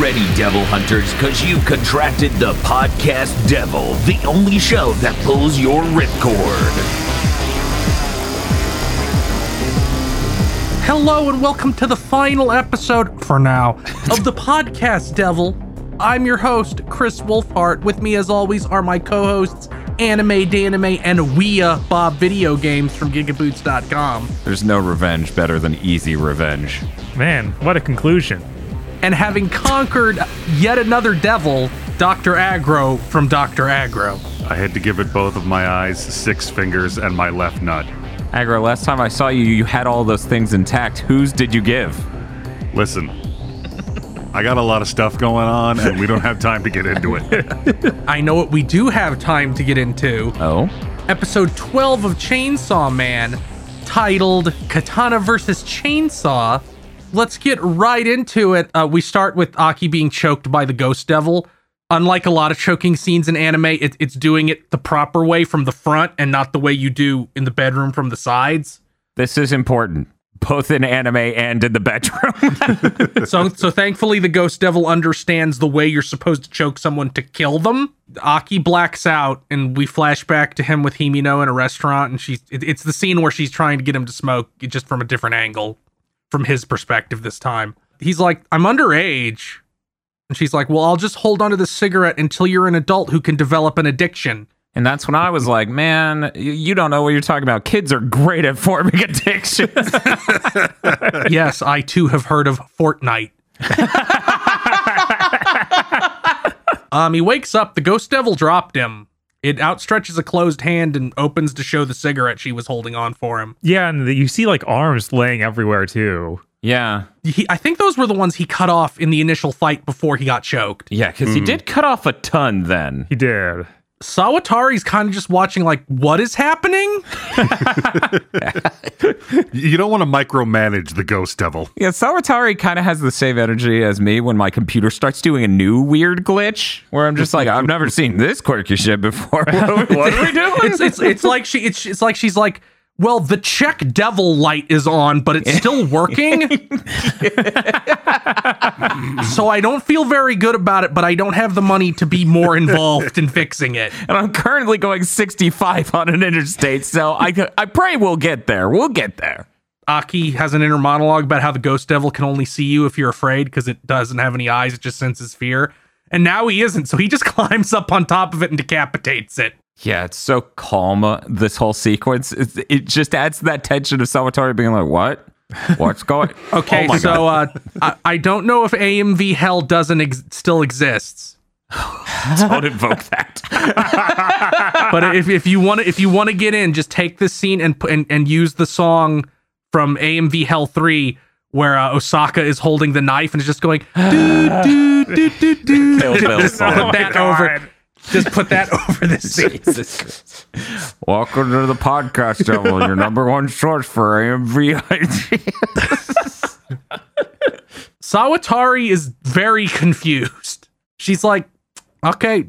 ready, Devil Hunters, because you've contracted the podcast devil, the only show that pulls your ripcord. Hello and welcome to the final episode, for now, of the podcast Devil. I'm your host, Kris Wolfheart. With me, as always, are my co-hosts, Anime Danime and Ouya Bob Video Games from Gigaboots.com. There's no revenge better than easy revenge. Man, what a conclusion. And having conquered yet another devil, Dr. Aggro from Dr. Aggro. I had to give it both of my eyes, six fingers, and my left nut. Aggro, last time I saw you, you had all those things intact. Whose did you give? Listen, I got a lot of stuff going on, and we don't have time to get into it. I know what we do have time to get into. Oh? Episode 12 of Chainsaw Man, titled Katana versus Chainsaw. Let's get right into it. Uh, we start with Aki being choked by the ghost devil. Unlike a lot of choking scenes in anime, it, it's doing it the proper way from the front and not the way you do in the bedroom from the sides. This is important, both in anime and in the bedroom. so, so thankfully, the ghost devil understands the way you're supposed to choke someone to kill them. Aki blacks out, and we flash back to him with Himino in a restaurant, and she's it, it's the scene where she's trying to get him to smoke, just from a different angle, from his perspective this time. He's like, "I'm underage." And she's like, Well, I'll just hold onto the cigarette until you're an adult who can develop an addiction. and that's when I was like, man, you, don't know what you're talking about. Kids are great at forming addictions. yes, I too have heard of Fortnite. um, he wakes up, the ghost devil dropped him. It outstretches a closed hand and opens to show the cigarette she was holding on for him. Yeah, and the, you see like arms laying everywhere too. yeah. He, I think those were the ones he cut off in the initial fight before he got choked. Yeah, because he hmm. did cut off a ton then. He did. Sawatari's kind of just watching, like, what is happening? You don't want to micromanage the ghost devil. Yeah, Sawatari kind of has the same energy as me when my computer starts doing a new weird glitch where I'm just like, I've never seen this quirky shit before. What are we, what are we doing? it's it's it's like she it's it's like she's like well the check devil light is on but it's still working so i don't feel very good about it but i don't have the money to be more involved in fixing it and I'm currently going 65 on an interstate, so I I pray we'll get there. We'll get there. aki has an inner monologue about how the ghost devil can only see you if you're afraid because it doesn't have any eyes it just senses fear and now he isn't so he just climbs up on top of it and decapitates it Yeah, it's so calm. Uh, this whole sequence, it, it just adds to that tension of Sawatari being like, "What? What's going?" okay Oh so uh I, I don't know if amv hell doesn't ex- still exists Don't invoke that. but if, if you want to if you want to get in just take this scene and, and and use the song from amv hell 3 where uh, osaka is holding the knife and is just going do, do, do, do, do. Kill Bill Just song. put that over just put that over the Jesus. Welcome to the podcast, Devil, your number one source for ideas. sawatari is very confused she's like okay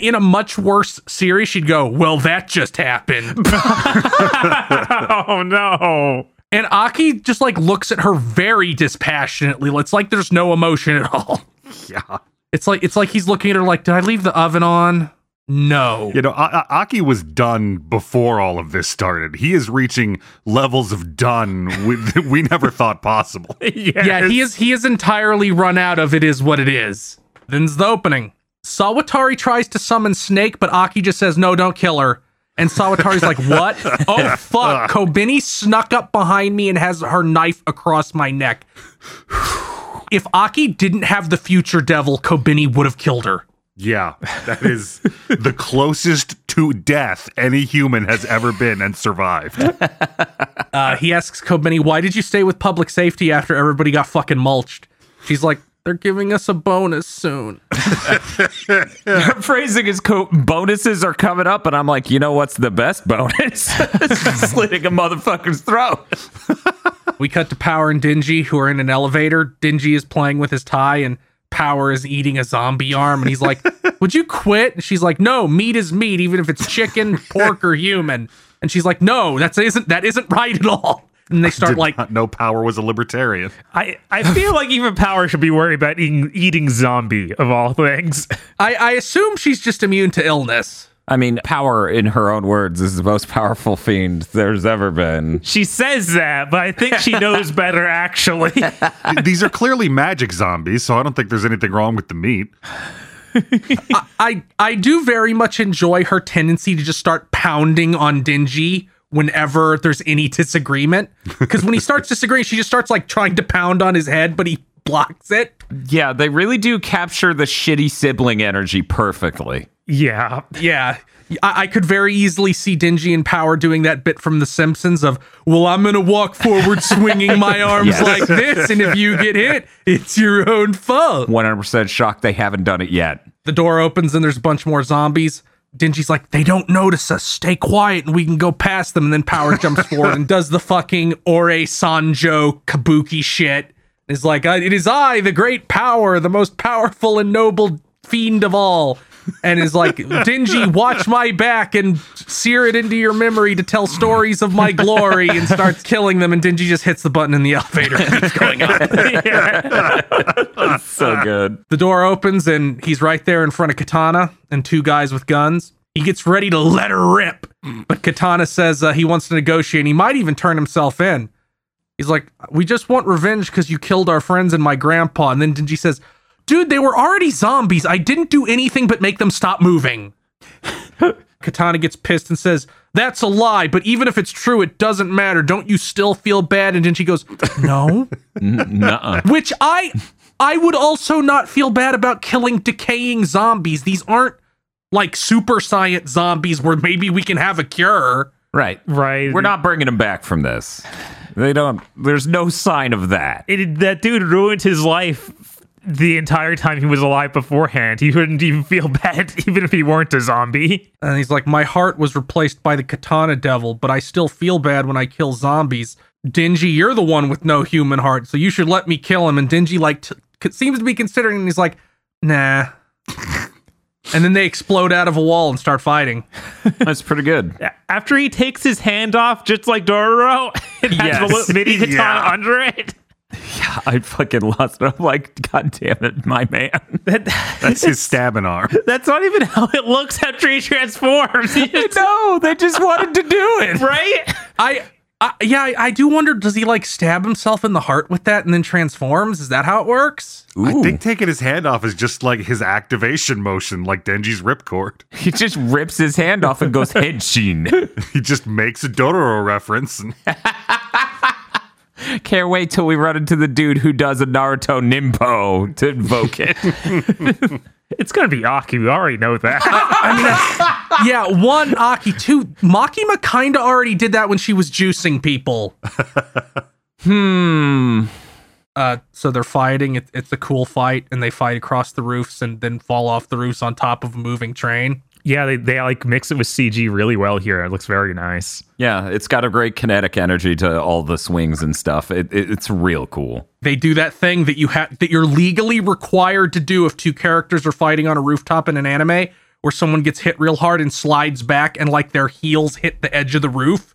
in a much worse series she'd go well that just happened Oh no. and aki just like looks at her very dispassionately it's like there's no emotion at all Yeah. It's like it's like he's looking at her like, did I leave the oven on? No. You know, A- A- Aki was done before all of this started. He is reaching levels of done we, we never thought possible. Yes. Yeah, he is he is entirely run out of it is what it is. Then's the opening. Sawatari tries to summon Snake, but Aki just says, no, don't kill her. And Sawatari's like, what? Oh fuck. Kobeni snuck up behind me and has her knife across my neck. If Aki didn't have the future devil, Kobeni would have killed her. Yeah, that is the closest to death any human has ever been and survived. Uh, he asks Kobeni, why did you stay with public safety after everybody got fucking mulched? She's like, they're giving us a bonus soon. Her phrasing is co- bonuses are coming up, and I'm like, you know what's the best bonus? Slitting a motherfucker's throat. We cut to Power and Dingy, who are in an elevator. Dingy is playing with his tie, and Power is eating a zombie arm. And he's like, Would you quit? And she's like, No, meat is meat, even if it's chicken, pork, or human. And she's like, No, that's isn't that isn't right at all. and they start Did like No, power was a libertarian. I, I feel like even Power should be worried about eating, eating zombie of all things. I, I assume she's just immune to illness. I mean, power, in her own words, is the most powerful fiend there's ever been. She says that, but I think she knows better actually. These are clearly magic zombies, so I don't think there's anything wrong with the meat. I I do very much enjoy her tendency to just start pounding on Dingy whenever there's any disagreement. Because when he starts disagreeing, she just starts like trying to pound on his head, but he blocks it. Yeah, they really do capture the shitty sibling energy perfectly. yeah. Yeah. I, I could very easily see Dingy and Power doing that bit from The Simpsons of, well, I'm going to walk forward swinging my arms Yes. like this, and if you get hit, it's your own fault. 100% shocked they haven't done it yet. The door opens and there's a bunch more zombies. Dingy's like, they don't notice us. Stay quiet and we can go past them. And then Power jumps forward and does the fucking Ore Sanjo kabuki shit. Is like, "Uh, it is I, the great power, the most powerful and noble fiend of all. And is like, Dingy, watch my back and sear it into your memory to tell stories of my glory and starts killing them. And Dingy just hits the button in the elevator and keeps going up. So good. The door opens and he's right there in front of Katana and two guys with guns. He gets ready to let her rip, but Katana says uh, he wants to negotiate. And he might even turn himself in. He's like, "We just want revenge because you killed our friends and my grandpa." And then Dingy says, "Dude, they were already zombies. I didn't do anything but make them stop moving." Katana gets pissed and says, "That's a lie. But even if it's true, it doesn't matter. Don't you still feel bad?" And Dingy goes, "No." Nuh-uh. Which I I would also not feel bad about killing decaying zombies. These aren't like super science zombies where maybe we can have a cure. Right. Right. We're not bringing them back from this. They don't, there's no sign of that. It, that dude ruined his life the entire time he was alive beforehand. He wouldn't even feel bad even if he weren't a zombie. And he's like, My heart was replaced by the katana devil, but I still feel bad when I kill zombies. Dingy, you're the one with no human heart, so you should let me kill him. And Dingy like t- c- seems to be considering, and he's like, Nah. And then they explode out of a wall and start fighting. That's pretty good. After he takes his hand off, just like Dororo, and has Yes. the little mini katana Yeah. under it. Yeah, I fucking lost it. I'm like, God damn it, my man. That, That's his stabbing arm. that's not even how it looks after he transforms. He just- no, they just wanted to do it. right? I, I yeah, I, I do wonder. Does he like stab himself in the heart with that and then transforms? Is that how it works? I think taking his hand off is just like his activation motion, like Denji's ripcord. He just rips his hand off and goes Henshin. He just makes a Dororo reference. And Can't wait till we run into the dude who does a Naruto Nimpo to invoke it. It's gonna be Aki. We already know that. yeah, one Aki, two Makima kind of already did that when she was juicing people. hmm. Uh, so they're fighting. It, it's a cool fight, and they fight across the roofs and then fall off the roofs on top of a moving train. Yeah, they, they like mix it with CG really well here. It looks very nice. Yeah, it's got a great kinetic energy to all the swings and stuff. It, it, it's real cool. They do that thing that you have that you're legally required to do if two characters are fighting on a rooftop in an anime, where someone gets hit real hard and slides back, and like their heels hit the edge of the roof.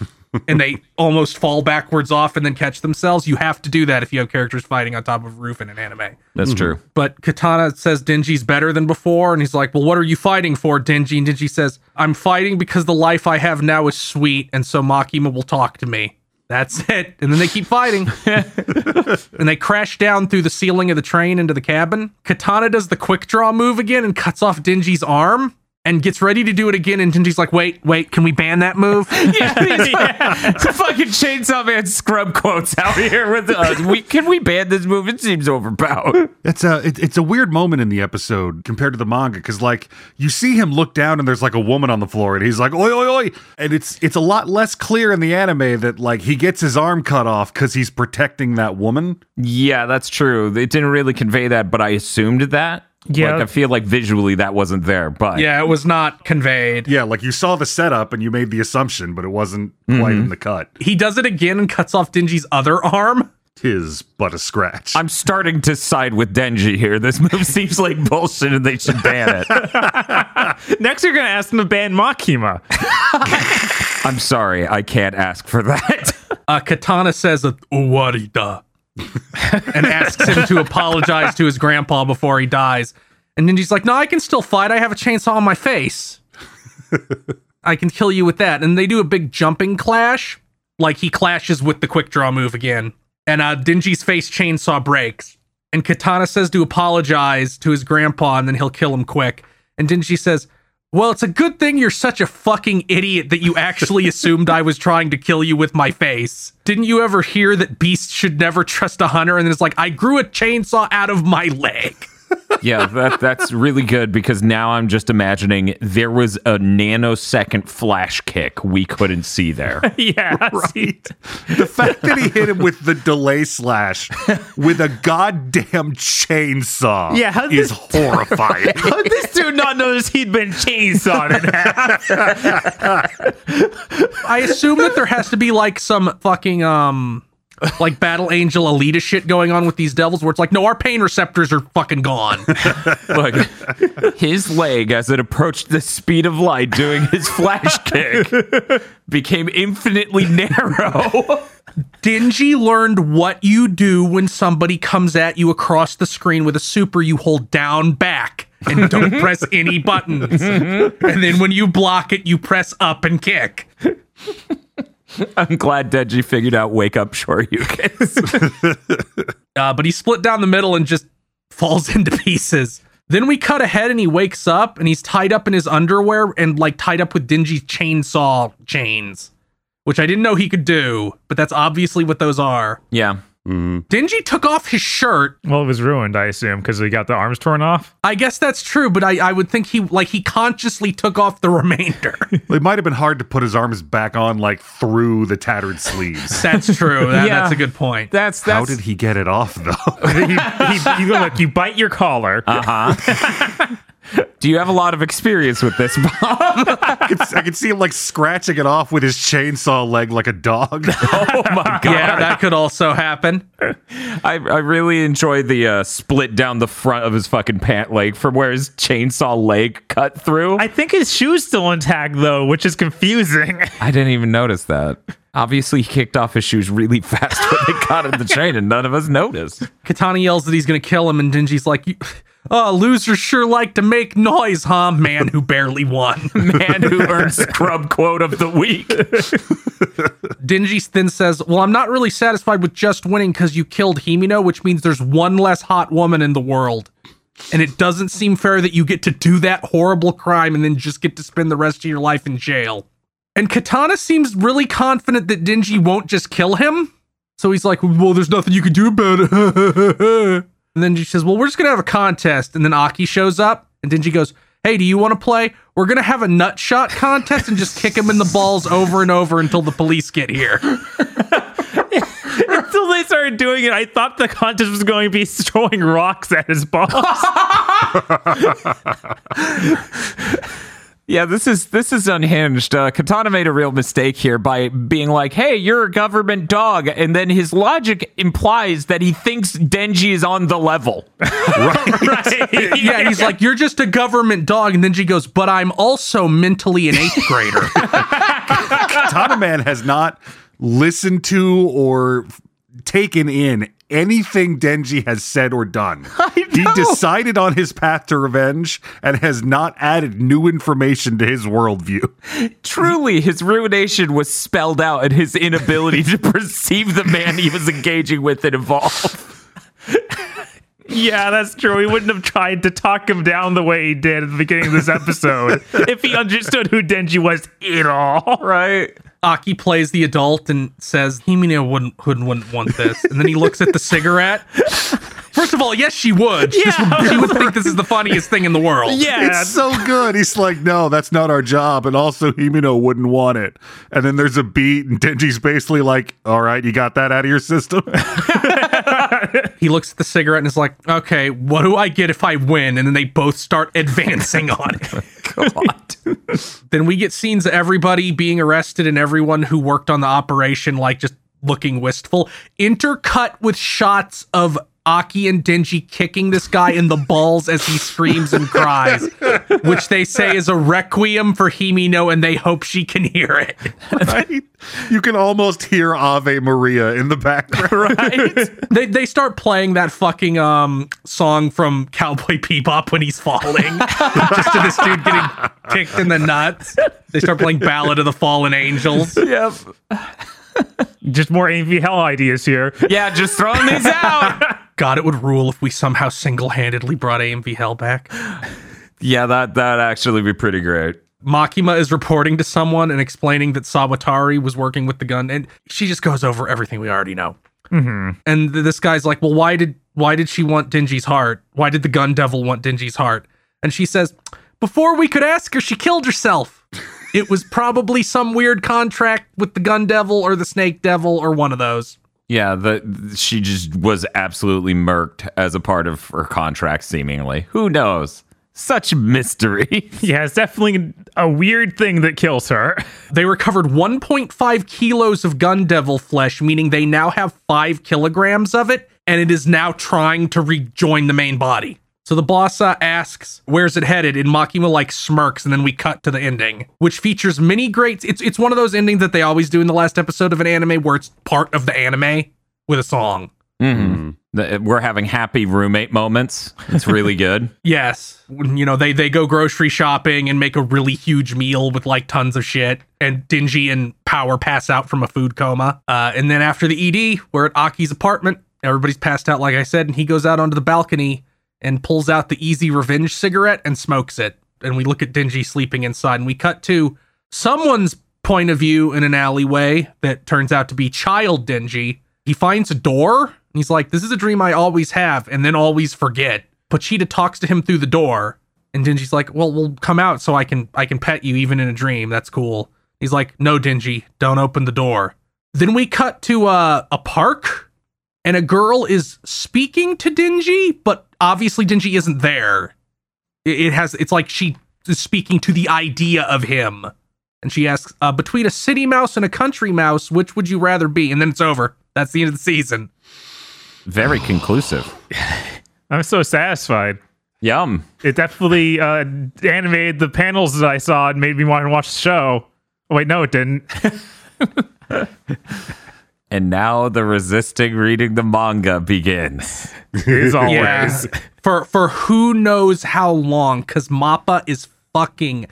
and they almost fall backwards off and then catch themselves. You have to do that if you have characters fighting on top of a roof in an anime. That's mm-hmm. true. But Katana says Dingy's better than before, and he's like, Well, what are you fighting for, Dingy? And Dingy says, I'm fighting because the life I have now is sweet, and so Makima will talk to me. That's it. And then they keep fighting. and they crash down through the ceiling of the train into the cabin. Katana does the quick draw move again and cuts off Dingy's arm. And gets ready to do it again, and Dingy's like, "Wait, wait, can we ban that move?" It's a fucking Chainsaw Man scrub quotes out here with us. We, can we ban this move? It seems overpowered. It's a it, it's a weird moment in the episode compared to the manga because like you see him look down and there's like a woman on the floor and he's like oi oi oi and it's it's a lot less clear in the anime that like he gets his arm cut off because he's protecting that woman. Yeah, that's true. It didn't really convey that, but I assumed that. Yeah. Like, I feel like visually that wasn't there, but yeah, it was not conveyed. Yeah, like you saw the setup and you made the assumption, but it wasn't quite in the cut. He does it again and cuts off Dingy's other arm. Tis but a scratch. I'm starting to side with Denji here. This move seems like bullshit and they should ban it. Next, you're gonna ask them to ban Makima. I'm sorry, I can't ask for that. uh, Katana says a "Owarida" and asks him to apologize to his grandpa before he dies. And Denji's like, "No, I can still fight. I have a chainsaw on my face. I can kill you with that." And they do a big jumping clash, like he clashes with the quick draw move again. And uh, Denji's face chainsaw breaks. And Katana says to apologize to his grandpa, and then he'll kill him quick. And Denji says, well, it's a good thing you're such a fucking idiot that you actually assumed I was trying to kill you with my face. Didn't you ever hear that beasts should never trust a hunter? And then it's like, I grew a chainsaw out of my leg. Yeah, that that's really good because now I'm just imagining there was a nanosecond flash kick we couldn't see there. yeah. see? The fact that he hit him with the delay slash with a goddamn chainsaw Yeah, how is this- horrifying. How did this dude not notice he'd been chainsawed in half? I assume that there has to be like some fucking, um, like Battle Angel Alita shit going on with these devils where it's like, no, our pain receptors are fucking gone. Look, his leg, as it approached the speed of light doing his flash kick, became infinitely narrow. Dingy learned what you do when somebody comes at you across the screen with a super. You hold down back and don't press any buttons. And then when you block it, you press up and kick. I'm glad Denji figured out wake up Shoryukens. Uh, but he split down the middle and just falls into pieces. Then we cut ahead and he wakes up and he's tied up in his underwear and like tied up with Dingy's chainsaw chains, which I didn't know he could do, but that's obviously what those are. yeah. Mm-hmm. Dingy took off his shirt Well, it was ruined, I assume, because he got the arms torn off. I guess that's true, but I, I would think he like he consciously took off the remainder. it might have been hard to put his arms back on like through the tattered sleeves. that's true. That, Yeah. That's a good point. That's How did he get it off though? he, he, you go, look, you bite your collar. Uh-huh. Do you have a lot of experience with this, Bob? I could, I could see him like scratching it off with his chainsaw leg like a dog. oh my god. Yeah, that could also happen. I, I really enjoy the uh, split down the front of his fucking pant leg from where his chainsaw leg cut through. I think his shoe's still intact, though, which is confusing. I didn't even notice that. Obviously, he kicked off his shoes really fast when they caught in the train, and none of us noticed. Katana yells that he's gonna kill him, and Dingy's like, "You- "Oh, losers sure like to make noise, huh? Man who barely won." Man who earned scrub quote of the week. Dingy then says, "Well, I'm not really satisfied with just winning because you killed Himino, which means there's one less hot woman in the world." And it doesn't seem fair that you get to do that horrible crime and then just get to spend the rest of your life in jail. And Katana seems really confident that Dingy won't just kill him. So he's like, Well, there's nothing you can do about it. and then she says, Well, we're just going to have a contest. And then Aki shows up, and Dingy goes, Hey, do you want to play? We're going to have a nut shot contest and just kick him in the balls over and over until the police get here. Until they started doing it, I thought the contest was going to be throwing rocks at his balls. Yeah, this is this is unhinged. Uh, Katana made a real mistake here by being like, "Hey, you're a government dog," and then his logic implies that he thinks Denji is on the level. right? yeah, he's like, You're just a government dog. And then she goes, But I'm also mentally an eighth grader. Katana Man has not listened to or taken in anything Denji has said or done. He decided on his path to revenge and has not added new information to his worldview. Truly, his ruination was spelled out in his inability to perceive the man he was engaging with and evolve. Yeah, that's true. He wouldn't have tried to talk him down the way he did at the beginning of this episode if he understood who Denji was at all. Right? Aki plays the adult and says, Himino wouldn't, wouldn't, wouldn't want this. And then he looks at the cigarette. First of all, yes, she would. This would- she would think this is the funniest thing in the world. Yeah, It's so good. He's like, no, that's not our job. And also, Himino wouldn't want it. And then there's a beat, and Denji's basically like, all right, you got that out of your system? He looks at the cigarette and is like, okay, what do I get if I win? And then they both start advancing on it. God. then we get scenes of everybody being arrested and everyone who worked on the operation, like just looking wistful, intercut with shots of Aki and Denji kicking this guy in the balls as he screams and cries, which they say is a requiem for Himino, and they hope she can hear it. Right? You can almost hear Ave Maria in the background. Right? They they start playing that fucking um song from Cowboy Bebop when he's falling, just to this dude getting kicked in the nuts. They start playing Ballad of the Fallen Angels. yep. Just more AV Hell ideas here. Yeah, just throwing these out. God, it would rule if we somehow single handedly brought AMV Hell back. yeah, that that'd actually be pretty great. Makima is reporting to someone and explaining that Sawatari was working with the gun, and she just goes over everything we already know. Mm-hmm. And th- this guy's like, "Well, why did why did she want Dingy's heart? Why did the gun devil want Dingy's heart?" And she says, "Before we could ask her, she killed herself. it was probably some weird contract with the gun devil or the snake devil or one of those." Yeah, the she just was absolutely murked as a part of her contract, seemingly. Who knows? Such mystery. Yeah, it's definitely a weird thing that kills her. They recovered 1.5 kilos of gun devil flesh, meaning they now have 5 kilograms of it, and it is now trying to rejoin the main body. So the boss uh, asks, "Where's it headed?" And Makima like smirks, and then we cut to the ending, which features many great. It's it's one of those endings that they always do in the last episode of an anime, where it's part of the anime with a song. The- We're having happy roommate moments. It's really good. Yes, you know they they go grocery shopping and make a really huge meal with like tons of shit, and Dingy and Power pass out from a food coma. Uh, and then after the ED, we're at Aki's apartment. Everybody's passed out, like I said, and he goes out onto the balcony and pulls out the Easy Revenge cigarette and smokes it. And we look at Dingy sleeping inside, and we cut to someone's point of view in an alleyway that turns out to be Child Dingy. He finds a door, and he's like, "This is a dream I always have, and then always forget." Pochita talks to him through the door, and Dingy's like, "Well, we'll come out so I can I can pet you even in a dream. That's cool." He's like, "No, Dingy, don't open the door." Then we cut to uh, a park, and a girl is speaking to Dingy, but obviously Dingy isn't there. It, it has it's like she is speaking to the idea of him, and she asks, uh, "Between a city mouse and a country mouse, which would you rather be?" And then it's over. That's the end of the season. Very conclusive. I'm so satisfied. Yum. It definitely uh, animated the panels that I saw and made me want to watch the show. Oh, wait, no, it didn't. And now the resisting reading the manga begins. As always. for for who knows how long because mappa is fucking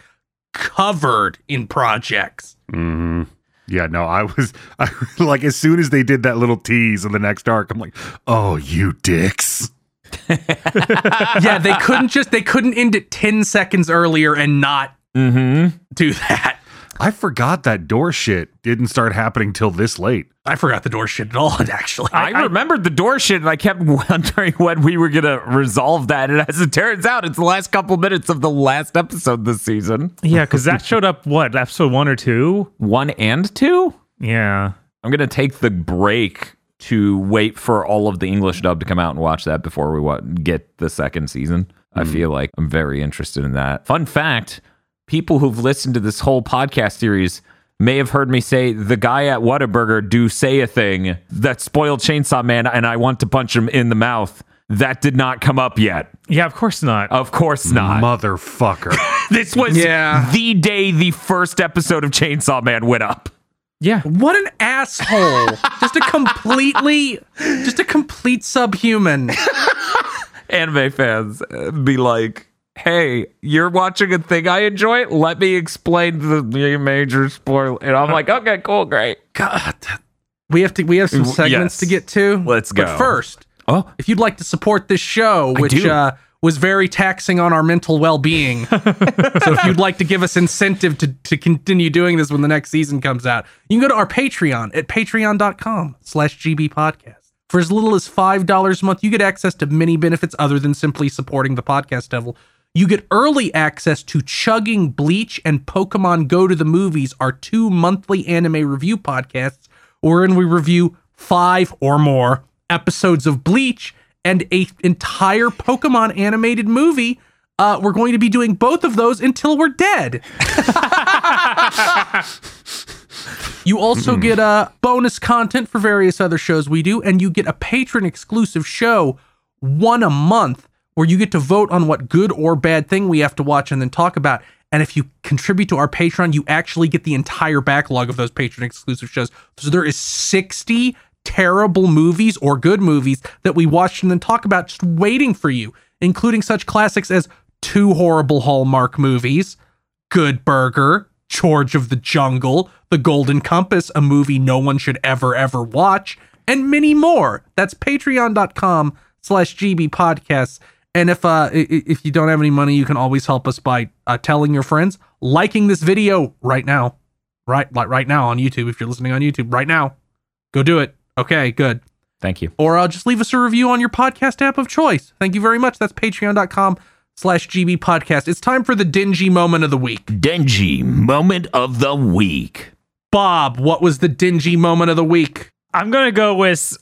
covered in projects mm-hmm. Yeah, no, I was I, like, as soon as they did that little tease in the next arc, I'm like, oh, you dicks. yeah they couldn't just they couldn't end it 10 seconds earlier and not mm-hmm. do that I forgot that door shit didn't start happening till this late. i forgot the door shit at all actually I, remembered the door shit and I kept wondering when we were going to resolve that. And as it turns out, it's the last couple minutes of the last episode this season. Yeah, because that showed up, what, episode one or two? One and two? Yeah. I'm going to take the break to wait for all of the English dub to come out and watch that before we get the second season. I hmm. feel like I'm very interested in that. Fun fact people who've listened to this whole podcast series may have heard me say the guy at Whataburger do say a thing that spoiled Chainsaw Man and I want to punch him in the mouth. That did not come up yet. Yeah, of course not. Of course not. Motherfucker. this was Yeah. the day the first episode of Chainsaw Man went up. yeah. what an asshole just a completely just a complete subhuman anime fans be like, "Hey, you're watching a thing I enjoy. Let me explain the, major spoiler." And I'm like, "Okay, cool, great." god we have to we have some segments yes. to get to Let's but go. first Oh, if you'd like to support this show, which uh, was very taxing on our mental well being. so if you'd like to give us incentive to, to continue doing this when the next season comes out, you can go to our Patreon at patreon.com slash GB podcast. For as little as $5 a month, you get access to many benefits other than simply supporting the podcast devil. You get early access to Chugging Bleach and Pokemon Go to the Movies, our two monthly anime review podcasts, wherein we review five or more episodes of Bleach and a entire Pokemon animated movie. Uh, we're going to be doing both of those until we're dead. You also get uh, bonus content for various other shows we do, and you get a patron exclusive show, one a month, where you get to vote on what good or bad thing we have to watch and then talk about. And if you contribute to our Patreon, you actually get the entire backlog of those patron exclusive shows. So there is 60 terrible movies or good movies that we watched and then talk about just waiting for you, including such classics as two horrible Hallmark movies, Good Burger, George of the Jungle, The Golden Compass, a movie no one should ever, ever watch, and many more. That's patreon.com slash GB podcasts. And if uh i- i- if you don't have any money, you can always help us by uh, telling your friends, liking this video right now, right like right now on YouTube. If you're listening on YouTube right now, go do it. Okay, good. Thank you. Or uh, just leave us a review on your podcast app of choice. Thank you very much. That's patreon.com slash GB podcast. It's time for the dingy moment of the week. Dingy moment of the week. Bob, what was the dingy moment of the week? I'm gonna go with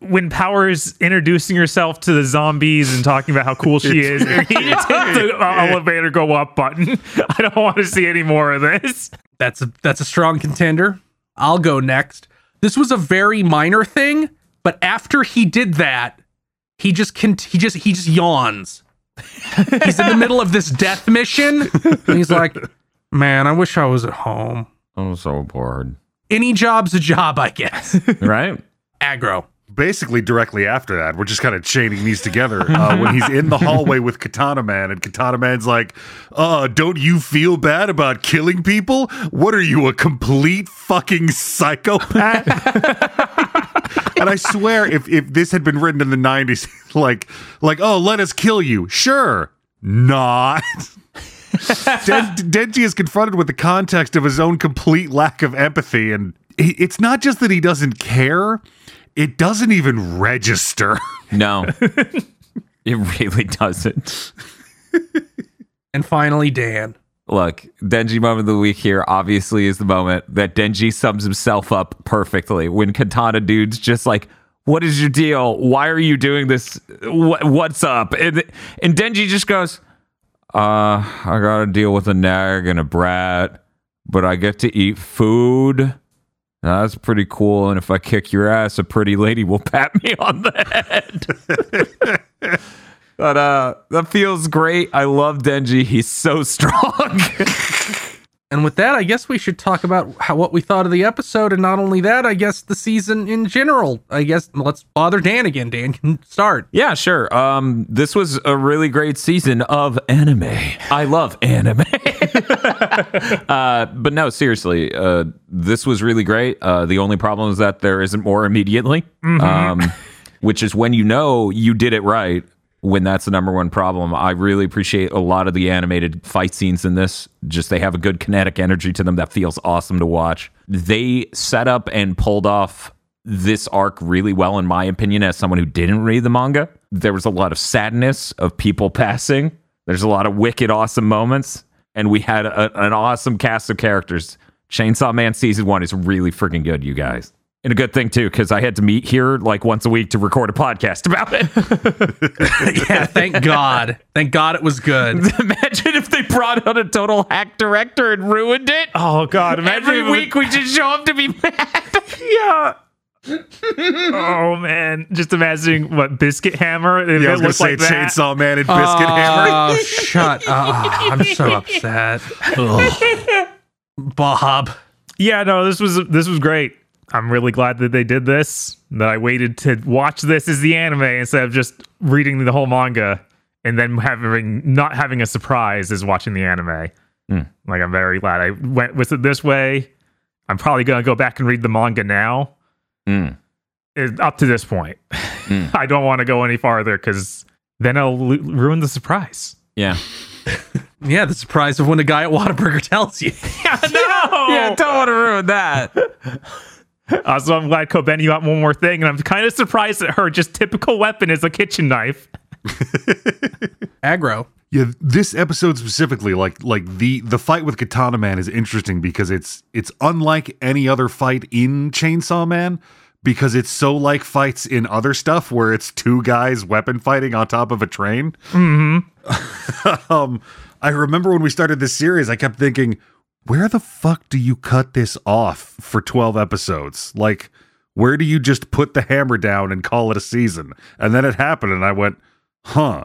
when Power is introducing herself to the zombies and talking about how cool she is. and he just hit the uh, elevator go up button. I don't want to see any more of this. That's a that's a strong contender. I'll go next. This was a very minor thing, but after he did that, he just can he just he just yawns. he's in the middle of this death mission, and he's like, "Man, I wish I was at home." I'm so bored. Any job's a job, I guess. Right? Aggro. Basically, directly after that, we're just kind of chaining these together. Uh, when he's in the hallway with Katana Man, and Katana Man's like, "Uh, don't you feel bad about killing people? What are you, a complete fucking psychopath?" and I swear, if if this had been written in the '90s, like, like, oh, let us kill you, sure, not. Den- Denji is confronted with the context of his own complete lack of empathy, and it's not just that he doesn't care; it doesn't even register. No. it really doesn't. And finally, Dan. Look, Denji moment of the week here obviously is the moment that Denji sums himself up perfectly when Katana dude's just like, "What is your deal? Why are you doing this? What, what's up?" And and Denji just goes, "Uh, I got to deal with a nag and a brat, but I get to eat food." That's pretty cool. And if I kick your ass, a pretty lady will pat me on the head. But uh that feels great. I love Denji. He's so strong. And with that, I guess we should talk about how what we thought of the episode, and not only that, I guess the season in general. I guess let's bother Dan again. Dan can start. yeah, sure. Um this was a really great season of anime. I love anime. uh but no, seriously, uh this was really great. Uh the only problem is that there isn't more immediately. Um which is when you know you did it right when that's the number one problem. I really appreciate a lot of the animated fight scenes in this. Just they have a good kinetic energy to them that feels awesome to watch. They set up and pulled off this arc really well, in my opinion, as someone who didn't read the manga. There was a lot of sadness of people passing. There's a lot of wicked, awesome moments. And we had a, an awesome cast of characters. Chainsaw Man season one is really freaking good, you guys. And a good thing too, because I had to meet here like once a week to record a podcast about it. yeah, thank God. Thank God it was good. Imagine if they brought out a total hack director and ruined it. Oh God! Imagine Every if it week we just show up to be mad. yeah. oh man! Just imagining what Biscuit Hammer. If Yeah, I was gonna say like that. Chainsaw Man and Biscuit oh, Hammer. Oh, shut up. I'm so upset. Ugh. Bob. Yeah, no, this was this was great. I'm really glad that they did this. That I waited to watch this as the anime instead of just reading the whole manga and then having not having a surprise as watching the anime. Like I'm very glad I went with it this way. I'm probably gonna go back and read the manga now. Mm. It- up to this point, I don't want to go any farther because then I'll lu- ruin the surprise. Yeah. Yeah, the surprise of when a guy at Whataburger tells you. yeah, no, Yeah, don't want to ruin that. Uh, so I'm glad Kobeni got one more thing, and I'm kind of surprised that her just typical weapon is a kitchen knife. Aggro. Yeah, this episode specifically, like like the the fight with Katana Man is interesting because it's it's unlike any other fight in Chainsaw Man because it's so like fights in other stuff where it's two guys weapon fighting on top of a train. Mm-hmm. um, I remember when we started this series, I kept thinking, where the fuck do you cut this off for 12 episodes? Like, where do you just put the hammer down and call it a season? And then it happened, and I went, huh.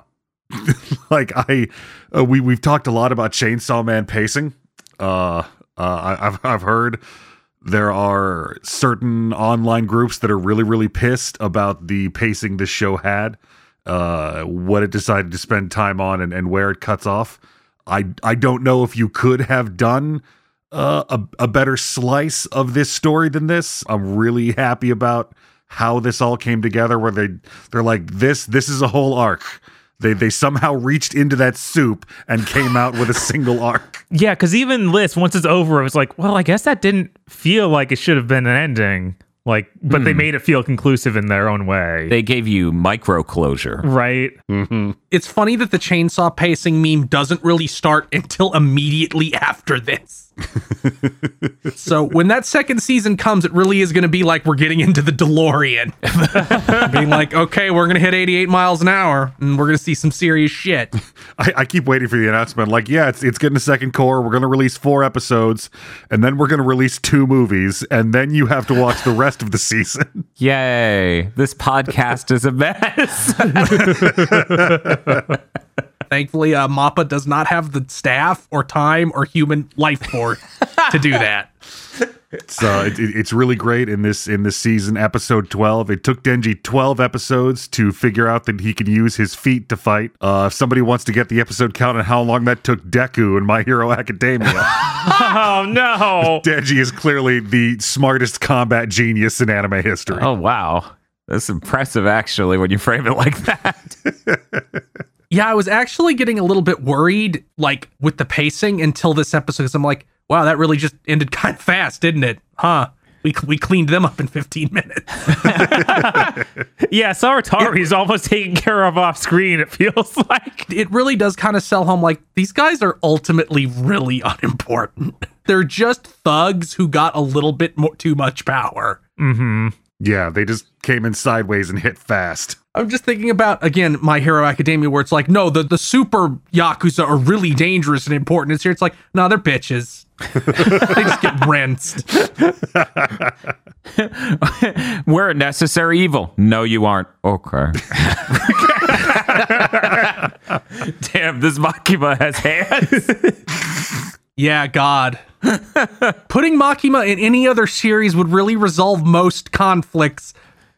like I, uh, we we've talked a lot about Chainsaw Man pacing. Uh, uh, I, I've I've heard there are certain online groups that are really really pissed about the pacing this show had, uh, what it decided to spend time on, and, and where it cuts off. I I don't know if you could have done uh, a a better slice of this story than this. I'm really happy about how this all came together. Where they they're like this this is a whole arc. They they somehow reached into that soup and came out with a single arc. Yeah, because even List, once it's over, it was like, well, I guess that didn't feel like it should have been an ending. Like, but they hmm. made it feel conclusive in their own way. They gave you micro closure. right? Mm-hmm. It's funny that the chainsaw pacing meme doesn't really start until immediately after this. so when that second season comes, it really is going to be like we're getting into the DeLorean, being like, okay, we're going to hit 88 miles an hour, and we're going to see some serious shit. I, I keep waiting for the announcement. Like, yeah, it's it's getting a second cour. We're going to release four episodes, and then we're going to release two movies, and then you have to watch the rest of the season. Yay! This podcast is a mess. Thankfully, uh, Mappa does not have the staff or time or human life force to do that. It's uh, it, it- it's really great in this in this season, episode twelve. It took Denji twelve episodes to figure out that he can use his feet to fight. Uh, if somebody wants to get the episode count on how long that took Deku in My Hero Academia, Oh no! Denji is clearly the smartest combat genius in anime history. oh wow, that's impressive. Actually, when you frame it like that. Yeah, I was actually getting a little bit worried, like with the pacing until this episode, because I'm like, wow, that really just ended kind of fast, didn't it? Huh? We, we cleaned them up in 15 minutes. yeah, Sawatari's almost taken care of off screen. It feels like. it really does kind of sell home like these guys are ultimately really unimportant. They're just thugs who got a little bit more too much power. Mhm. Yeah, they just came in sideways and hit fast. I'm just thinking about again My Hero Academia, where it's like, no, the the super yakuza are really dangerous and important. It's here, it's like, no, they're bitches. they just get rinsed. We're a necessary evil. No, you aren't. Okay. Damn, this Makima has hands. Yeah, God. Putting Makima in any other series would really resolve most conflicts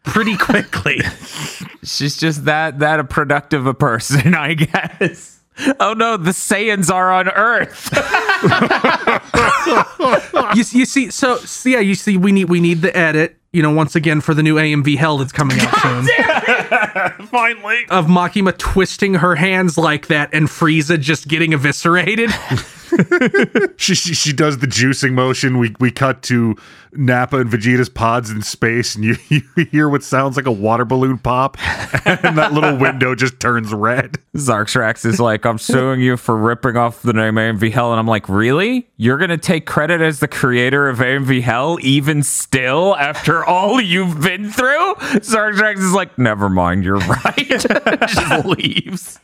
pretty quickly. She's just that that a productive a person, I guess. Oh no, the Saiyans are on Earth. you, you see, so, so yeah, you see, we need we need the edit. You know, once again for the new AMV Hell that's coming out soon. Finally. Of Makima twisting her hands like that and Frieza just getting eviscerated. She, she she does the juicing motion. We we cut to Nappa and Vegeta's pods in space, and you, you hear what sounds like a water balloon pop, and that little window just turns red. Zarxrax is like, I'm suing you for ripping off the name AMV Hell. And I'm like, really? You're going to take credit as the creator of AMV Hell, even still, after all you've been through? Zarxrax is like, never mind, you're right. Just leaves.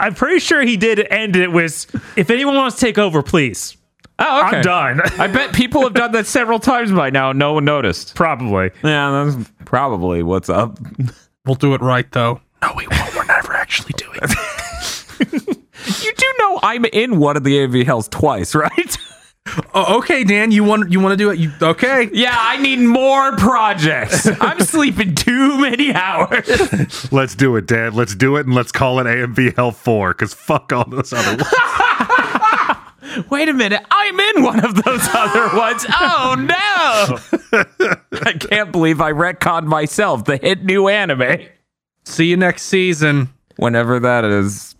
I'm pretty sure he did end it with, if anyone wants to take over, please. Oh, okay. I'm done. I bet people have done that several times by now. No one noticed. Probably. Yeah, that's probably what's up. we'll do it right though. No, we won't. We're never actually doing it. You do know I'm in one of the AV Hells twice, right? Oh, okay, Dan, you want you want to do it? You okay? Yeah, I need more projects. I'm sleeping too many hours. Let's do it, Dan. Let's do it, and let's call it AMV Hell Four, because fuck all those other ones. Wait a minute, I'm in one of those other ones. Oh no! I can't believe I retconned myself. The hit new anime, See you next season. whenever that is.